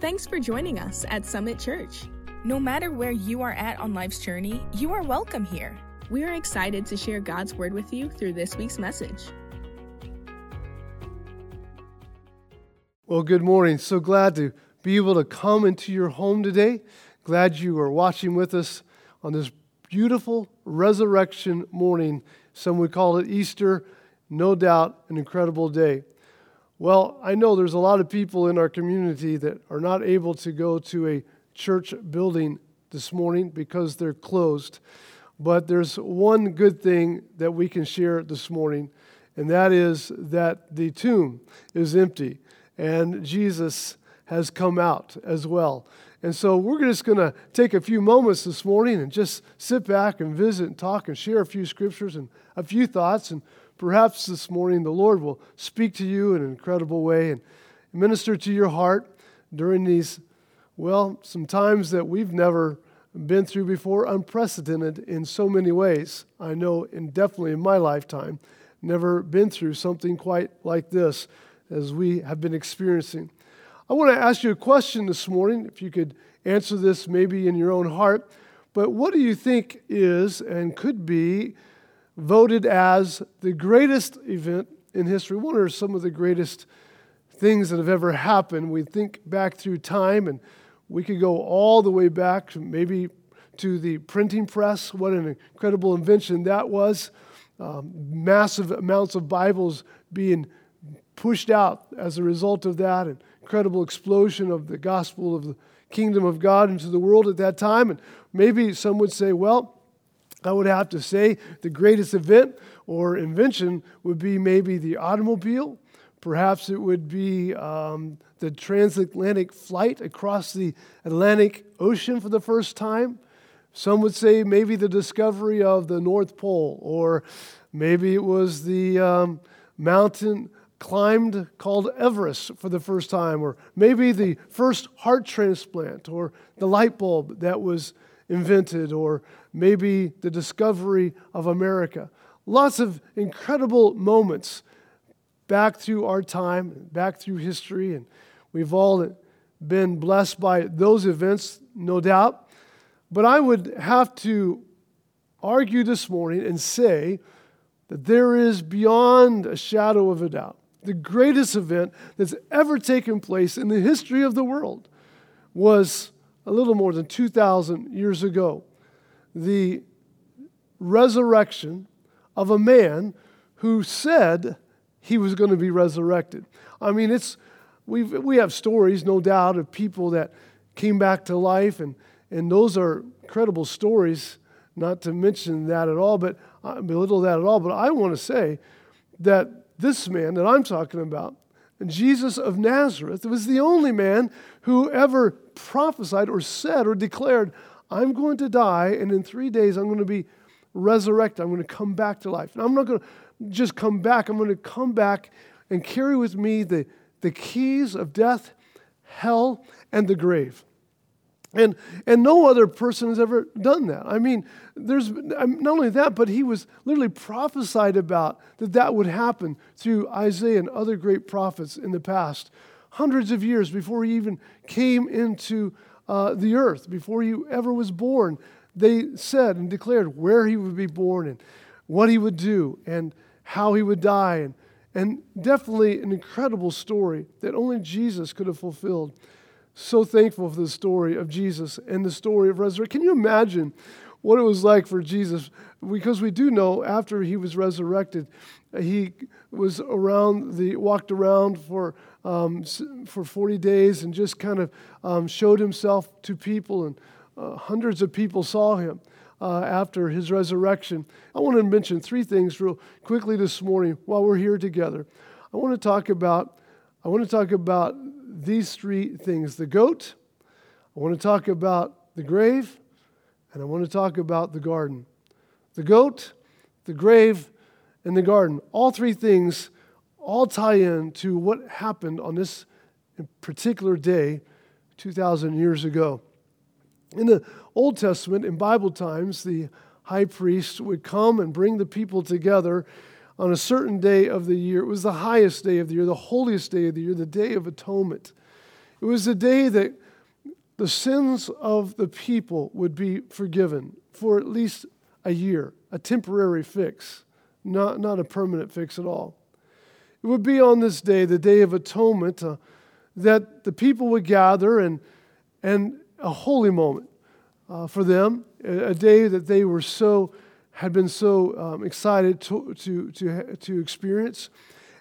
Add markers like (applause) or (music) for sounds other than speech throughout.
Thanks for joining us at Summit Church. No matter where you are at on life's journey, you are welcome here. We are excited to share God's Word with you through this week's message. Well, good morning. So glad to be able to come into your home today. Glad you are watching with us on this beautiful resurrection morning. Some would call it Easter. No doubt an incredible day. Well, I know there's a lot of people in our community that are not able to go to a church building this morning because they're closed. But there's one good thing that we can share this morning, and that is that the tomb is empty and Jesus has come out as well. And so we're just going to take a few moments this morning and just sit back and visit and talk and share a few scriptures and a few thoughts and perhaps this morning the Lord will speak to you in an incredible way and minister to your heart during these, well, some times that we've never been through before, unprecedented in so many ways. I know, and definitely in my lifetime, never been through something quite like this as we have been experiencing. I want to ask you a question this morning, if you could answer this maybe in your own heart. But what do you think is and could be voted as the greatest event in history. What are some of the greatest things that have ever happened? We think back through time, and we could go all the way back, maybe to the printing press. What an incredible invention that was. Um, massive amounts of Bibles being pushed out as a result of that, an incredible explosion of the gospel of the kingdom of God into the world at that time. And maybe some would say, well, I would have to say the greatest event or invention would be maybe the automobile. Perhaps it would be um, the transatlantic flight across the Atlantic Ocean for the first time. Some would say maybe the discovery of the North Pole, or maybe it was the um, mountain climbed called Everest for the first time, or maybe the first heart transplant, or the light bulb that was invented, or maybe the discovery of America. Lots of incredible moments back through our time, back through history, and we've all been blessed by those events, no doubt. But I would have to argue this morning and say that there is beyond a shadow of a doubt the greatest event that's ever taken place in the history of the world was a little more than 2,000 years ago the resurrection of a man who said he was going to be resurrected. I mean, it's, we've, we have stories, no doubt, of people that came back to life, and, and those are incredible stories, not to mention that at all, but uh, belittle that at all. But I want to say that this man that I'm talking about, Jesus of Nazareth, was the only man who ever prophesied or said or declared, I'm going to die, and in three days I'm going to be resurrected. I'm going to come back to life. And I'm not going to just come back, I'm going to come back and carry with me the, the keys of death, hell, and the grave. And, and no other person has ever done that. I mean, there's not only that, but he was literally prophesied about that that would happen through Isaiah and other great prophets in the past, hundreds of years before he even came into uh, the earth, before he ever was born. They said and declared where he would be born and what he would do and how he would die. And, and definitely an incredible story that only Jesus could have fulfilled. So thankful for the story of Jesus and the story of resurrection. Can you imagine what it was like for Jesus? Because we do know after he was resurrected, he was around the walked around for um, for 40 days and just kind of um, showed himself to people, and uh, hundreds of people saw him uh, after his resurrection. I want to mention three things real quickly this morning while we're here together. I want to talk about I want to talk about these three things: the goat. I want to talk about the grave, and I want to talk about the garden. The goat, the grave, and the garden. All three things all tie in to what happened on this particular day 2,000 years ago. In the Old Testament, in Bible times, the high priest would come and bring the people together on a certain day of the year. It was the highest day of the year, the holiest day of the year, the Day of Atonement. It was the day that the sins of the people would be forgiven for at least a year, a temporary fix, not, not a permanent fix at all. It would be on this day, the Day of Atonement, uh, that the people would gather and, and a holy moment uh, for them, a, a, day that they were so, had been so um, excited to, to, to, to experience.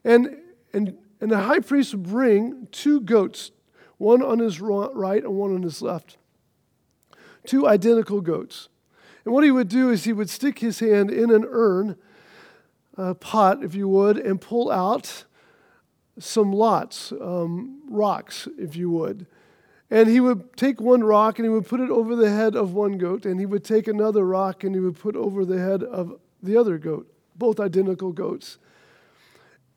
And, and, and the high priest would bring two goats, one on his right and one on his left. Two identical goats. And what he would do is he would stick his hand in an urn uh, pot, if you would, and pull out some lots, um, rocks, if you would. And he would take one rock and he would put it over the head of one goat, and he would take another rock and he would put over the head of the other goat, both identical goats.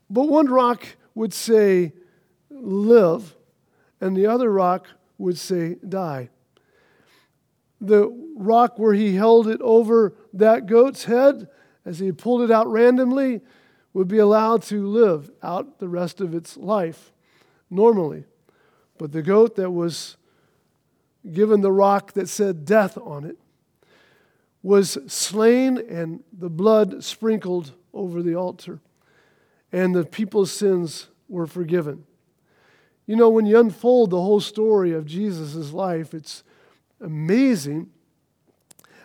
But one rock would say, live, and the other rock would say, die. The rock where he held it over that goat's head as he pulled it out randomly, would be allowed to live out the rest of its life normally. But the goat that was given the rock that said death on it was slain and the blood sprinkled over the altar, and the people's sins were forgiven. You know, when you unfold the whole story of Jesus' life, it's amazing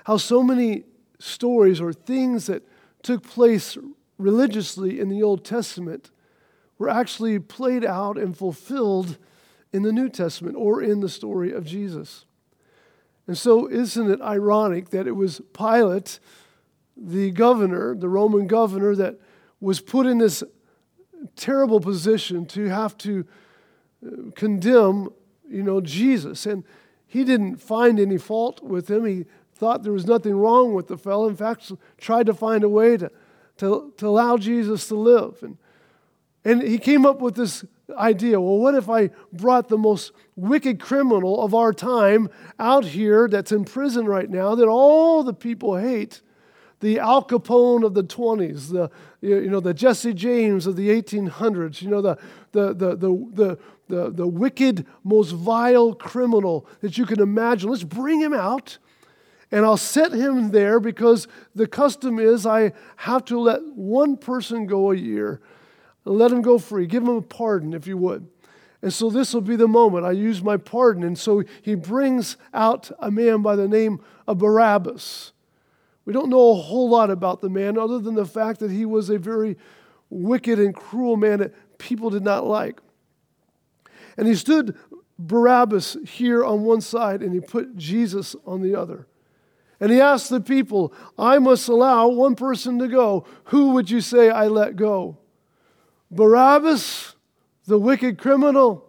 how so many stories or things that took place religiously in the Old Testament were actually played out and fulfilled in the New Testament or in the story of Jesus. And so, isn't it ironic that it was Pilate, the governor, the Roman governor, that was put in this terrible position to have to condemn, you know, Jesus? And he didn't find any fault with him. He thought there was nothing wrong with the fellow. In fact, tried to find a way to, to, to allow Jesus to live. And, and he came up with this idea well, what if I brought the most wicked criminal of our time out here that's in prison right now that all the people hate? The Al Capone of the 20s, the, you know, the Jesse James of the 1800s, you know, the, the, the, the, the, the, wicked, most vile criminal that you can imagine. Let's bring him out and I'll set him there because the custom is I have to let one person go a year. Let him go free. Give him a pardon, if you would. And so this will be the moment I use my pardon. And so he brings out a man by the name of Barabbas. We don't know a whole lot about the man other than the fact that he was a very wicked and cruel man that people did not like. And he stood Barabbas here on one side and he put Jesus on the other. And he asked the people, I must allow one person to go. Who would you say I let go? Barabbas, the wicked criminal,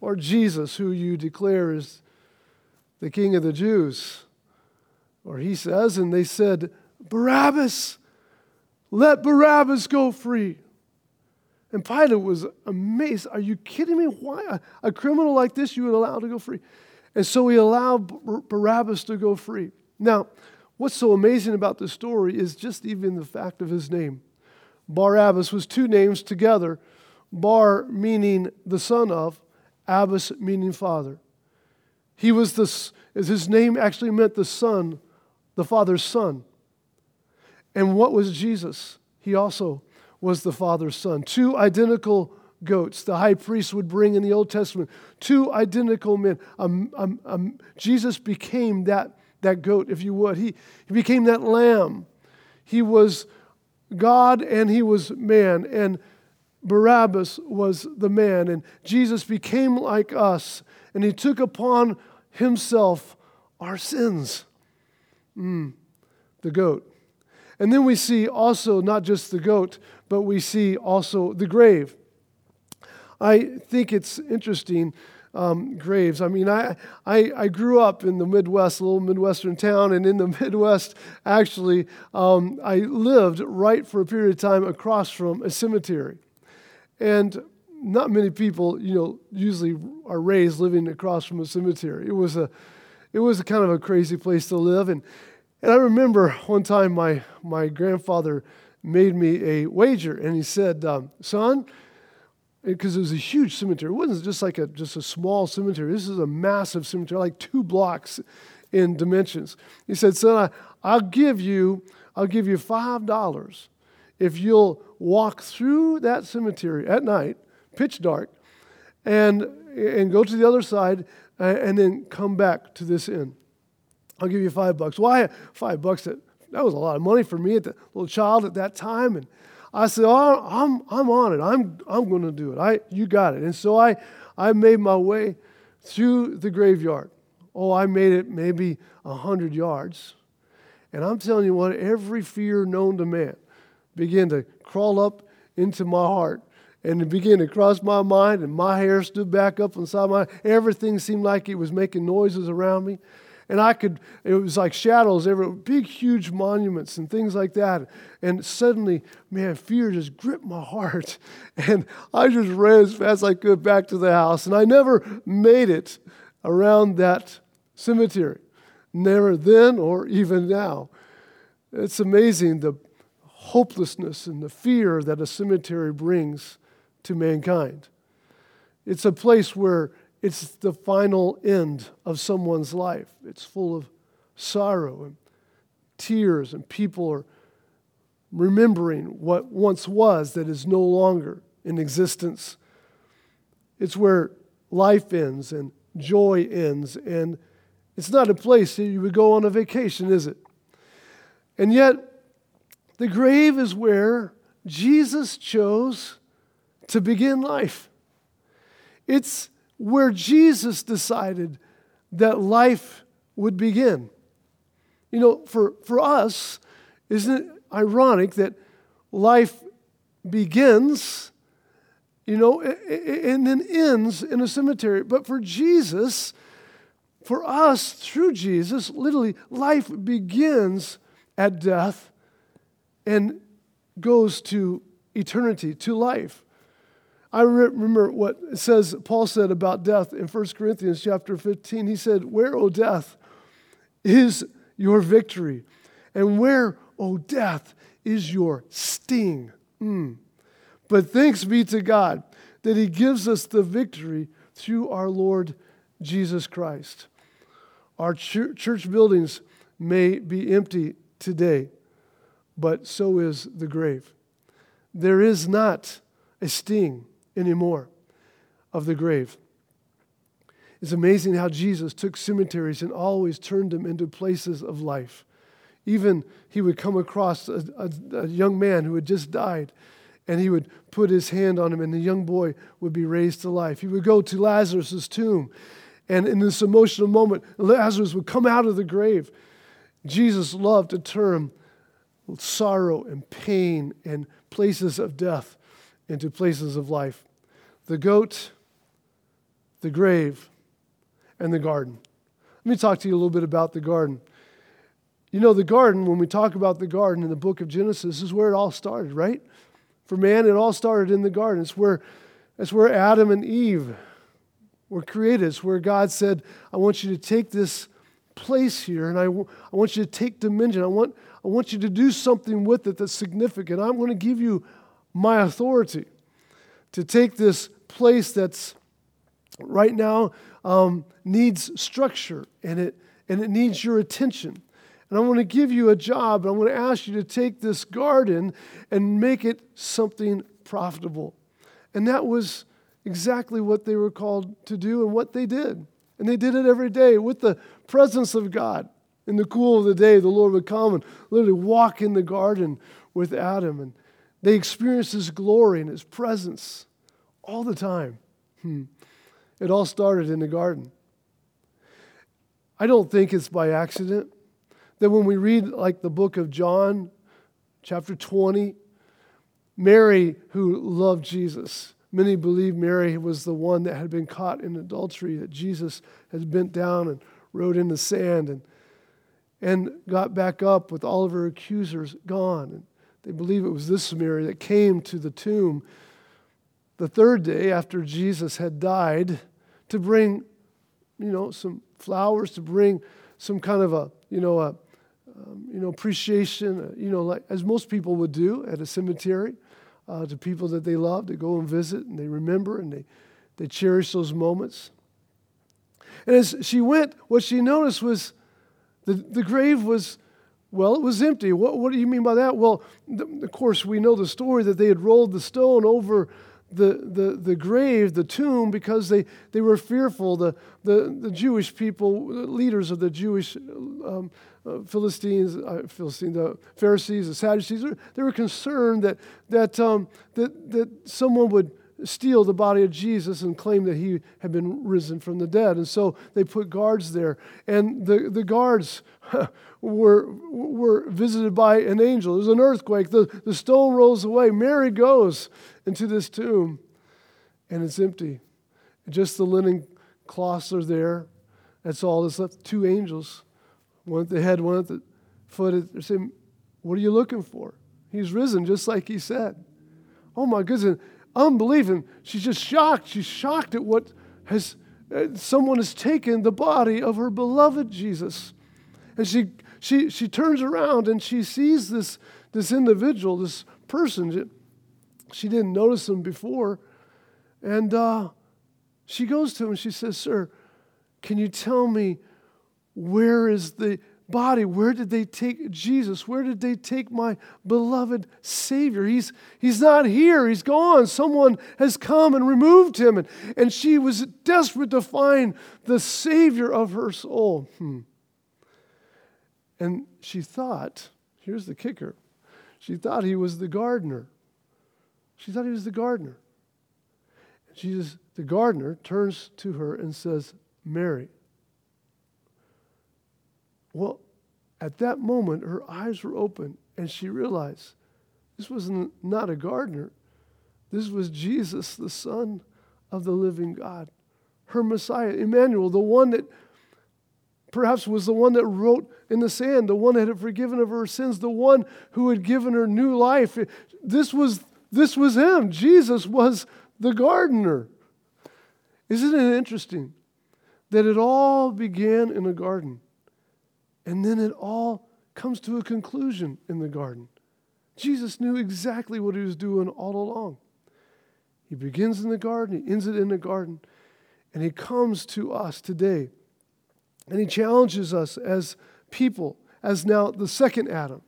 or Jesus, who you declare is the king of the Jews? Or he says, and they said, Barabbas, let Barabbas go free. And Pilate was amazed. Are you kidding me? Why? A, criminal like this you would allow to go free? And so he allowed Barabbas to go free. Now, what's so amazing about this story is just even the fact of his name. Barabbas was two names together Bar meaning the son of, Abbas meaning father. He was this, his name actually meant the son, the father's son. And what was Jesus? He also was the father's son. Two identical goats the high priest would bring in the Old Testament. Two identical men. Um, um, um, Jesus became that that goat, if you would. He, he became that lamb. He was God and he was man. And Barabbas was the man. And Jesus became like us. And he took upon himself our sins. Mm, the goat. And then we see also not just the goat, but we see also the grave. I think it's interesting um, graves. I mean, I, I, I, grew up in the Midwest, a little Midwestern town, and in the (laughs) Midwest, actually, um, I lived right for a period of time across from a cemetery. And not many people, you know, usually are raised living across from a cemetery. It was a, it was a kind of a crazy place to live. And, and I remember one time my, my grandfather made me a wager, and he said, um, Son, because it was a huge cemetery. It wasn't just like a just a small cemetery. This is a massive cemetery, like two blocks in dimensions. He said, "Son, I, will give you, I'll give you five dollars if you'll walk through that cemetery at night, pitch dark, and and go to the other side, and then come back to this inn. I'll give you five bucks. Why five bucks? That that was a lot of money for me at the little child at that time, and." I said, oh, I'm, I'm on it. I'm, I'm going to do it. I, you got it. And so I, I made my way through the graveyard. Oh, I made it maybe 100 yards. And I'm telling you what, every fear known to man began to crawl up into my heart and it began to cross my mind, and my hair stood back up inside my everything seemed like it was making noises around me. And I could, it was like shadows everywhere, big, huge monuments and things like that. And suddenly, man, fear just gripped my heart. (laughs) And I just ran as fast as I could back to the house. And I never made it around that cemetery, never then or even now. It's amazing the hopelessness and the fear that a cemetery brings to mankind. It's a place where it's the final end of someone's life. It's full of sorrow and tears, and people are remembering what once was that is no longer in existence. It's where life ends and joy ends, and it's not a place that you would go on a vacation, is it? And yet, the grave is where Jesus chose to begin life. It's where Jesus decided that life would begin. You know, for, for us, isn't it ironic that life begins, you know, and then ends in a cemetery? But for Jesus, for us, through Jesus, literally, life begins at death and goes to eternity, to life. I remember what it says Paul said about death in 1 Corinthians chapter 15. He said, Where, O death, is your victory? And where, O death, is your sting? Mm. But thanks be to God that He gives us the victory through our Lord Jesus Christ. Our church buildings may be empty today, but so is the grave. There is not a sting anymore of the grave. It's amazing how Jesus took cemeteries and always turned them into places of life. Even he would come across a, a, a, young man who had just died, and he would put his hand on him, and the young boy would be raised to life. He would go to Lazarus' tomb, and in this emotional moment, Lazarus would come out of the grave. Jesus loved to turn sorrow and pain and places of death into places of life the goat, the grave, and the garden. Let me talk to you a little bit about the garden. You know, the garden, when we talk about the garden in the book of Genesis, is where it all started, right? For man, it all started in the garden. It's where, it's where Adam and Eve were created. It's where God said, I want you to take this place here and I, w- I want you to take dominion. I want, I want you to do something with it that's significant. I'm going to give you my authority to take this place that's right now um, needs structure and it, and it needs your attention. And I want to give you a job. And I want to ask you to take this garden and make it something profitable. And that was exactly what they were called to do and what they did. And they did it every day with the presence of God. In the cool of the day, the Lord would come and literally walk in the garden with Adam. And they experience His glory and His presence all the time. Hmm. It all started in the garden. I don't think it's by accident that when we read, like the book of John, chapter 20, Mary, who loved Jesus, many believe Mary was the one that had been caught in adultery, that Jesus had bent down and wrote in the sand and, and got back up with all of her accusers gone. And they believe it was this Mary that came to the tomb the third day after Jesus had died to bring, you know, some flowers, to bring some kind of a, you know, a, um, you know, appreciation, uh, you know, like as most people would do at a cemetery. uh, to people that they love to go and visit, and they remember and they, they cherish those moments. And as she went, what she noticed was the, the grave was, well, it was empty. What, what do you mean by that? Well, the, of course, we know the story that they had rolled the stone over the, the, the grave, the tomb, because they, they were fearful. The, the, the Jewish people, the leaders of the Jewish um, uh, Philistines, uh, Philistine, the Pharisees, the Sadducees, they were concerned that, that, um, that, that someone would steal the body of Jesus and claim that he had been risen from the dead. And so they put guards there. And the, the guards (laughs) were, were visited by an angel. There's an earthquake. The, the stone rolls away. Mary goes into this tomb, and it's empty. Just the linen cloths are there. That's all that's left. Two angels, one at the head, one at the foot. They're saying, What are you looking for? He's risen, just like he said. Oh my goodness Unbelieving. She's just shocked. She's shocked at what has uh, someone has taken the body of her beloved Jesus. And she, she, she turns around and she sees this, this individual, this person. She didn't notice him before. And uh, she goes to him and she says, Sir, can you tell me where is the body. Where did they take Jesus? Where did they take my beloved Savior? He's, he's not here. He's gone. Someone has come and removed him. And, and she was desperate to find the Savior of her soul. Hmm. And she thought, here's the kicker she thought he was the gardener. She thought he was the gardener. Jesus, the gardener, turns to her and says, Mary. Well, at that moment, her eyes were open and she realized this was not a gardener. This was Jesus, the Son of the living God, her Messiah, Emmanuel, the one that perhaps was the one that wrote in the sand, the one that had forgiven of her sins, the one who had given her new life. This was, this was him. Jesus was the gardener. Isn't it interesting that it all began in a garden? And then it all comes to a conclusion in the garden. Jesus knew exactly what he was doing all along. He begins in the garden, he ends it in the garden, and he comes to us today. And he challenges us as people, as now the second Adam.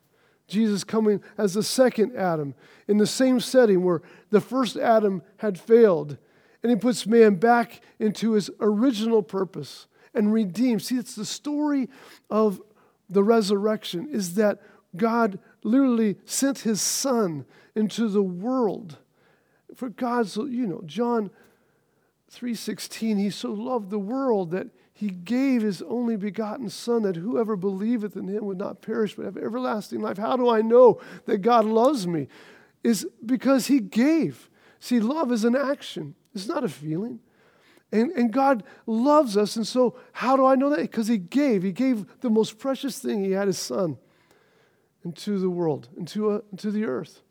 Jesus coming as the second Adam in the same setting where the first Adam had failed. And he puts man back into his original purpose and redeems. See, it's the story of the resurrection is that God literally sent his son into the world. For God so, you know, John 3:16, he so loved the world that he gave his only begotten son that whoever believeth in him would not perish but have everlasting life. How do I know that God loves me? Is because he gave. See, love is an action. It's not a feeling. And, and God loves us. And so, how do I know that? Because He gave. He gave the most precious thing He had His Son into the world, into, a, into the earth.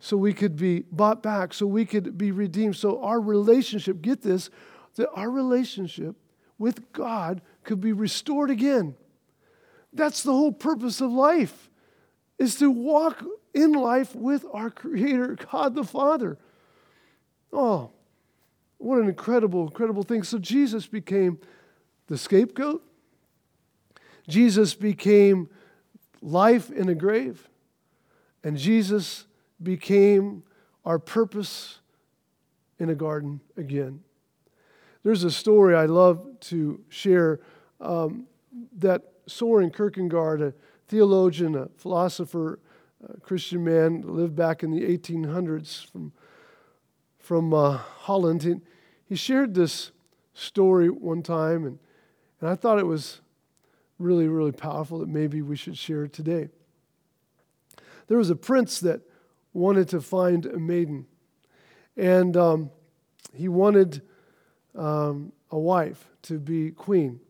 So we could be bought back, so we could be redeemed. So, our relationship, get this, that our relationship with God could be restored again. That's the whole purpose of life, is to walk in life with our Creator, (laughs) God the Father. Oh, what an incredible, incredible thing. So Jesus became the scapegoat. Jesus became life in a grave. And Jesus became our purpose in a garden again. There's a story I love to share um, that Soren Kierkegaard, a theologian, a philosopher, a Christian man, lived back in the 1800s from, from uh, Holland he shared this story one time, and, and I thought it was really, really powerful that maybe we should share today. There was a prince that wanted to find a maiden, and um, he wanted um, a wife to be queen,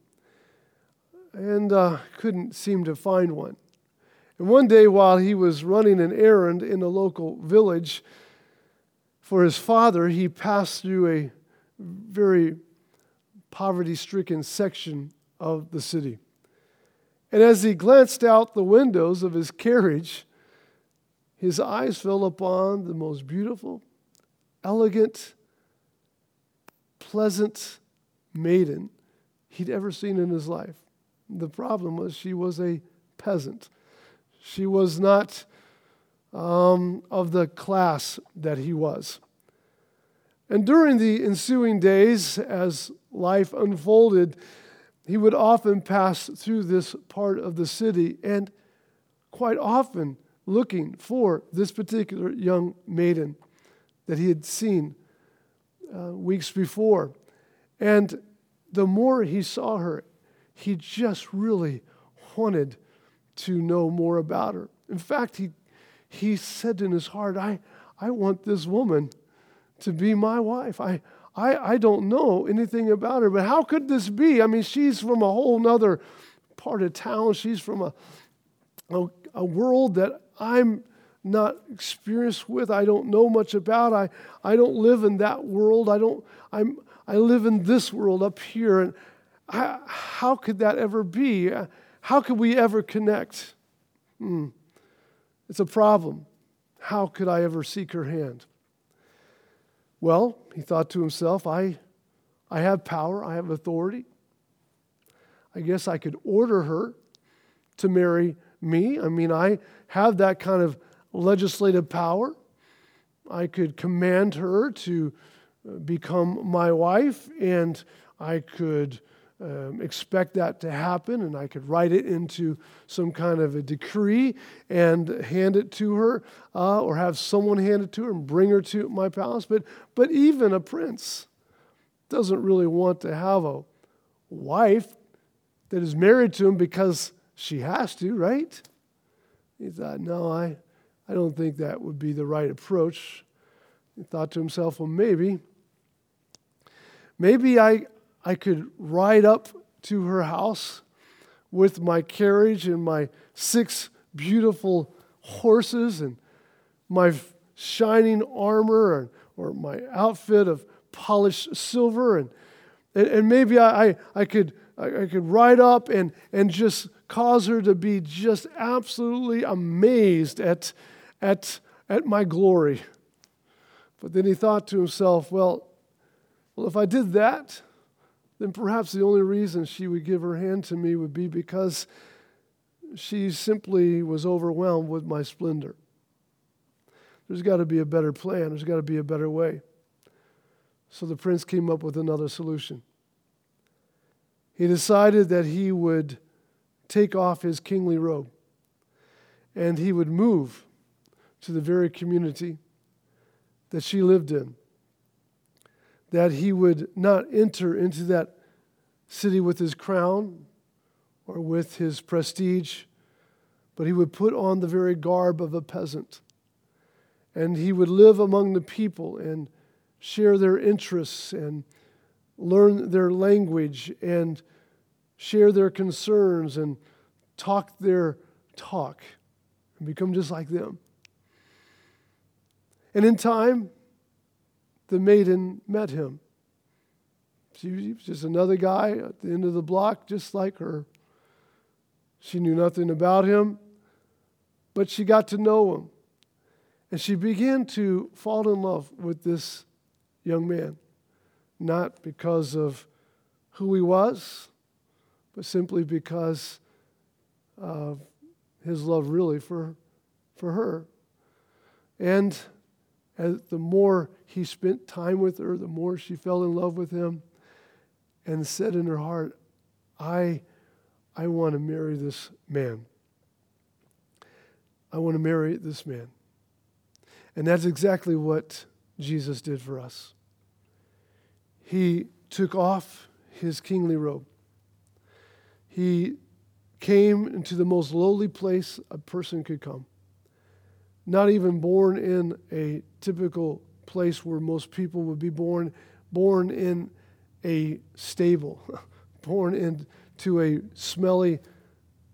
and uh, couldn't seem to find one. And one day, while he was running an errand in a local village for his father, he passed through a very poverty stricken section of the city. And as he glanced out the windows of his carriage, his eyes fell upon the most beautiful, elegant, pleasant maiden he'd ever seen in his life. The problem was she was a peasant. She was not um, of the class that he was. And during the ensuing days, as life unfolded, he would often pass through this part of the city and quite often looking for this particular young maiden that he had seen uh, weeks before. And the more he saw her, he just really wanted to know more about her. In fact, he, he said in his heart, I, I want this woman to be my wife. I, I, I don't know anything about her, but how could this be? I mean, she's from a whole nother part of town. She's from a, a, a world that I'm not experienced with. I don't know much about. I, I don't live in that world. I don't, I'm, I live in this world up here. And I, how could that ever be? How could we ever connect? Hmm. It's a problem. How could I ever seek her hand? Well, he thought to himself, I, I have power, I have authority. I guess I could order her to marry me. I mean, I have that kind of legislative power. I could command her to uh, become my wife, and I could um, expect that to happen, and I could write it into some kind of a decree and hand it to her, uh, or have someone hand it to her and bring her to my palace. But, but even a prince doesn't really want to have a wife that is married to him because she has to, right? He thought, no, I, I don't think that would be the right approach. He thought to himself, well, maybe, maybe I, I could ride up to her house with my carriage and my six beautiful horses and my shining armor or, or my outfit of polished silver. And, and, and maybe I, I, I, could, I, could ride up and, and just cause her to be just absolutely amazed at, at, at my glory. But then he thought to himself, well, well, if I did that, then perhaps the only reason she would give her hand to me would be because she simply was overwhelmed with my splendor. There's got to be a better plan, there's got to be a better way. So the prince came up with another solution. He decided that he would take off his kingly robe and he would move to the very community that she lived in that he would not enter into that city with his crown or with his prestige, but he would put on the very garb of a peasant. And he would live among the people and share their interests and learn their language and share their concerns and talk their talk and become just like them. And in time, the maiden met him. She was just another guy at the end of the block, just like her. She knew nothing about him, but she got to know him. And she began to fall in love with this young man, not because of who he was, but simply because of his love, really, for, for her. And as the more he spent time with her, the more she fell in love with him and said in her heart, I, I want to marry this man. I want to marry this man. And that's exactly what Jesus did for us. He took off his kingly robe. He came into the most lowly place a person could come not even born in a typical place where most people would be born, born in a stable, (laughs) born into a smelly,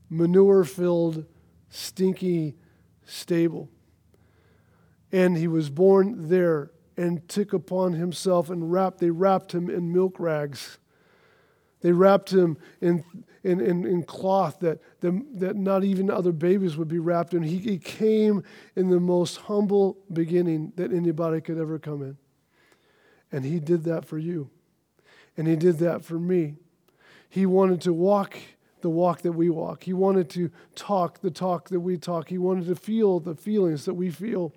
manure filled, stinky stable. And he was born there and took upon himself and wrapped, they wrapped him in milk rags They wrapped him in, in, in, in cloth that, the, that not even other babies would be wrapped in. He, he came in the most humble beginning that anybody could ever come in. And he did that for you. And he did that for me. He wanted to walk the walk that we walk. He wanted to talk the talk that we talk. He wanted to feel the feelings that we feel.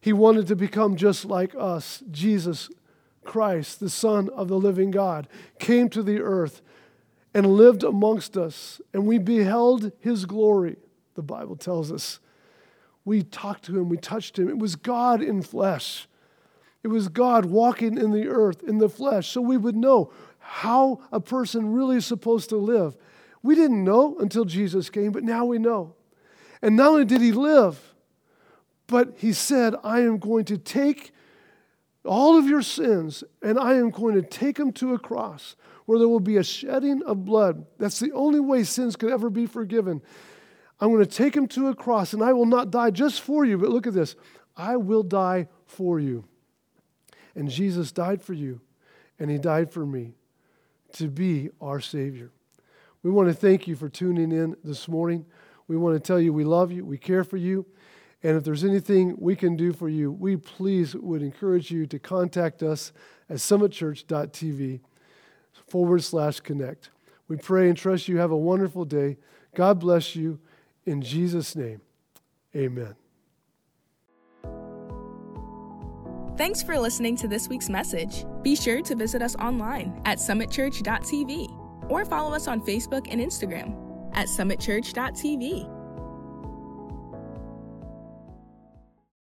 He wanted to become just like us. Jesus Christ, the Son of the living God, came to the earth and lived amongst us, and we beheld his glory, the Bible tells us. We talked to him, we touched him. It was God in flesh. It was God walking in the earth in the flesh, so we would know how a person really is supposed to live. We didn't know until Jesus came, but now we know. And not only did he live, but he said, I am going to take all of your sins and I am going to take them to a cross where there will be a shedding of blood. That's the only way sins could ever be forgiven. I'm going to take him to a cross and I will not die just for you, but look at this I will die for you. And Jesus died for you and he died for me to be our Savior. We want to thank you for tuning in this morning. We want to tell you we love you, we care for you. And if there's anything we can do for you, we please would encourage you to contact us at summitchurch.tv forward slash connect. We pray and trust you have a wonderful day. God bless you. In Jesus' name, amen. Thanks for listening to this week's message. Be sure to visit us online at summitchurch.tv or follow us on Facebook and Instagram at summitchurch.tv.